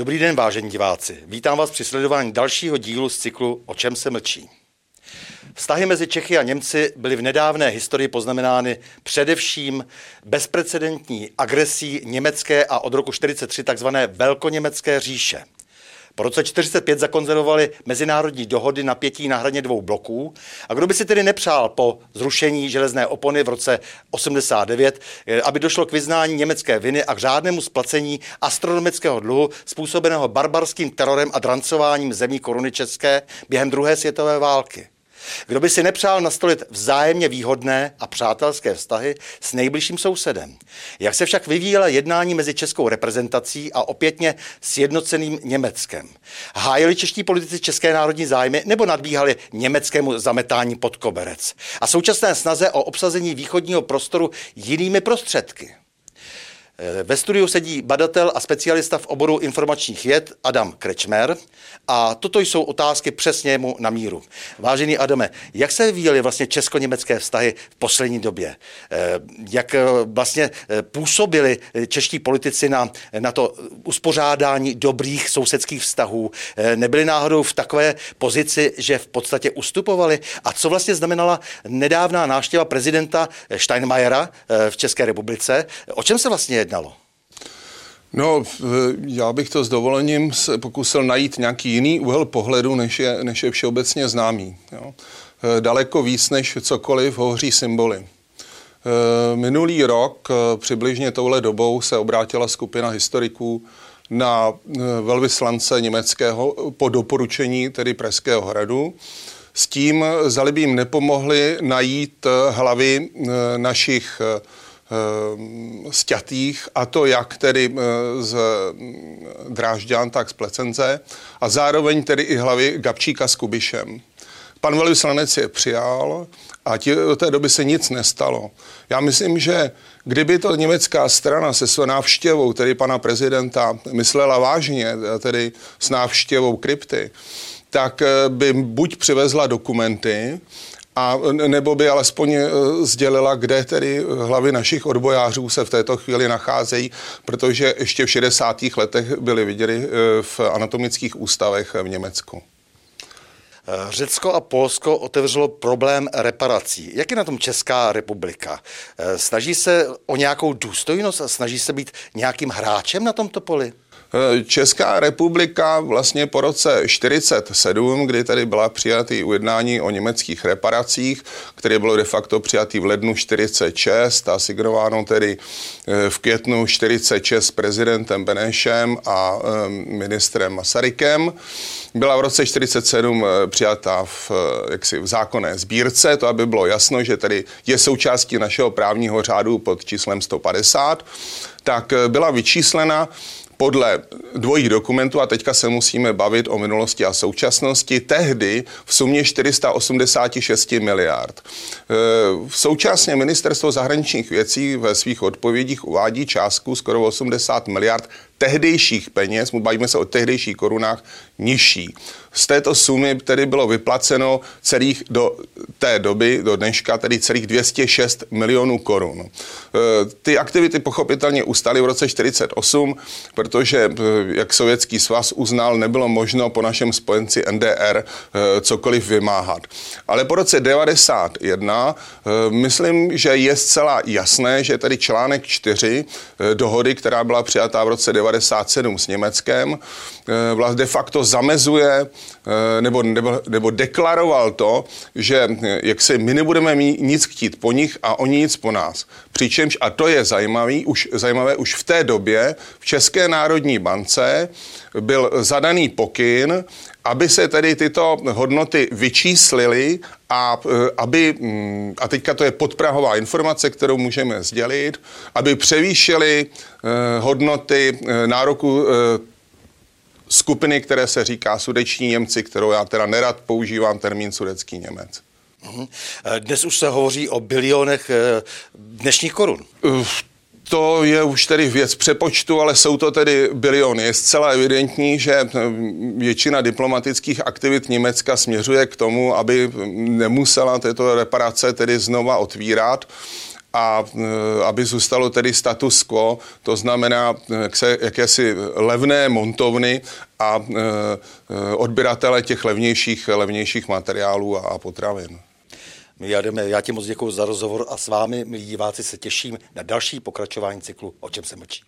Dobrý den, vážení diváci. Vítám vás při sledování dalšího dílu z cyklu O čem se mlčí. Vztahy mezi Čechy a Němci byly v nedávné historii poznamenány především bezprecedentní agresí německé a od roku 1943 takzvané velkoněmecké říše. Po roce 1945 zakonzervovali mezinárodní dohody napětí na hraně dvou bloků. A kdo by si tedy nepřál po zrušení železné opony v roce 89, eh, aby došlo k vyznání německé viny a k řádnému splacení astronomického dluhu způsobeného barbarským terorem a drancováním zemí koruny české během druhé světové války. Kdo by si nepřál nastolit vzájemně výhodné a přátelské vztahy s nejbližším sousedem? Jak se však vyvíjela jednání mezi českou reprezentací a opětně sjednoceným Německem? Hájili čeští politici české národní zájmy nebo nadbíhali německému zametání pod koberec? A současné snaze o obsazení východního prostoru jinými prostředky? Ve studiu sedí badatel a specialista v oboru informačních věd Adam Krečmer a toto jsou otázky přesně mu na míru. Vážený Adame, jak se vyvíjely vlastně česko-německé vztahy v poslední době? Eh, jak eh, vlastně eh, působili čeští politici na, na to uspořádání dobrých sousedských vztahů? Nebyli náhodou v takové pozici, že v podstatě ustupovali? A co vlastně znamenala nedávná návštěva prezidenta Steinmeiera v České republice? O čem se vlastně jednalo? No, já bych to s dovolením se pokusil najít nějaký jiný úhel pohledu, než je, než je všeobecně známý. Jo. E, daleko víc než cokoliv hovoří symboly. E, minulý rok, e, přibližně touhle dobou, se obrátila skupina historiků na velvyslance německého po doporučení tedy Pražského hradu s tím, zali by jim nepomohli najít hlavy našich sťatých, a to jak tedy z Drážďan, tak z Plecence, a zároveň tedy i hlavy Gabčíka s Kubišem. Pan velvyslanec je přijal a tě, do té doby se nic nestalo. Já myslím, že kdyby to německá strana se svou návštěvou, tedy pana prezidenta, myslela vážně, tedy s návštěvou krypty, tak by buď přivezla dokumenty, a nebo by alespoň eh, sdělila, kde tedy hlavy našich odbojářů se v této chvíli nacházejí, protože ještě v 60. letech byly viděny eh, v anatomických ústavech v Německu. Řecko a Polsko otevřelo problém reparací. Jak je na tom Česká republika? Snaží se o nějakou důstojnost a snaží se být nějakým hráčem na tomto poli? Česká republika vlastně po roce 47, kdy tady byla přijatý ujednání o německých reparacích, které bylo de facto přijatý v lednu 46 a signováno tedy eh, v květnu 46 s prezidentem Benešem a eh, ministrem Masarykem, byla v roce 47 eh, přijatá v, jaksi v zákonné sbírce, to aby bylo jasno, že tedy je součástí našeho právního řádu pod číslem 150, tak byla vyčíslena podle dvojích dokumentů, a teďka se musíme bavit o minulosti a současnosti, tehdy v sumě 486 miliard. E, současně ministerstvo zahraničních věcí ve svých odpovědích uvádí částku skoro 80 miliard tehdejších peněz, bavíme se o tehdejších korunách, nižší. Z této sumy tedy bylo vyplaceno celých do té doby, do dneška, tedy celých 206 milionů korun. E, ty aktivity pochopitelně ustaly v roce 48, protože, e, jak Sovětský svaz uznal, nebylo možno po našem spojenci NDR e, cokoliv vymáhat. Ale po roce 91 myslím, že je zcela jasné, že tedy článek 4 dohody, která byla přijatá v roce 97 s Německem, de facto zamezuje Eh, nebo, nebo, nebo deklaroval to, že eh, jak se my nebudeme mít nic chtít po nich a oni nic po nás. Přičemž, a to je zajímavý, už, zajímavé, už v té době v České národní bance byl zadaný pokyn, aby se tedy tyto hodnoty vyčíslily a eh, aby, mm, a teďka to je podprahová informace, kterou můžeme sdělit, aby převýšily hodnoty nároku skupiny, které se říká sudeční Němci, kterou já teda nerad používám termín sudecký Němec. Mhm. Eh, dnes už se hovoří o bilionech eh, dnešních korun. Eh, to je už tedy věc přepočtu, ale jsou to tedy biliony. Je zcela evidentní, že většina diplomatických aktivit Německa směřuje k tomu, aby nemusela tyto reparace tedy znova otvírat a aby zůstalo tedy status quo, to znamená jakési levné montovny a odběratele těch levnějších, levnějších materiálů a potravin. Milí já ti moc děkuji za rozhovor a s vámi, milí diváci, se těším na další pokračování cyklu O čem se mlčí.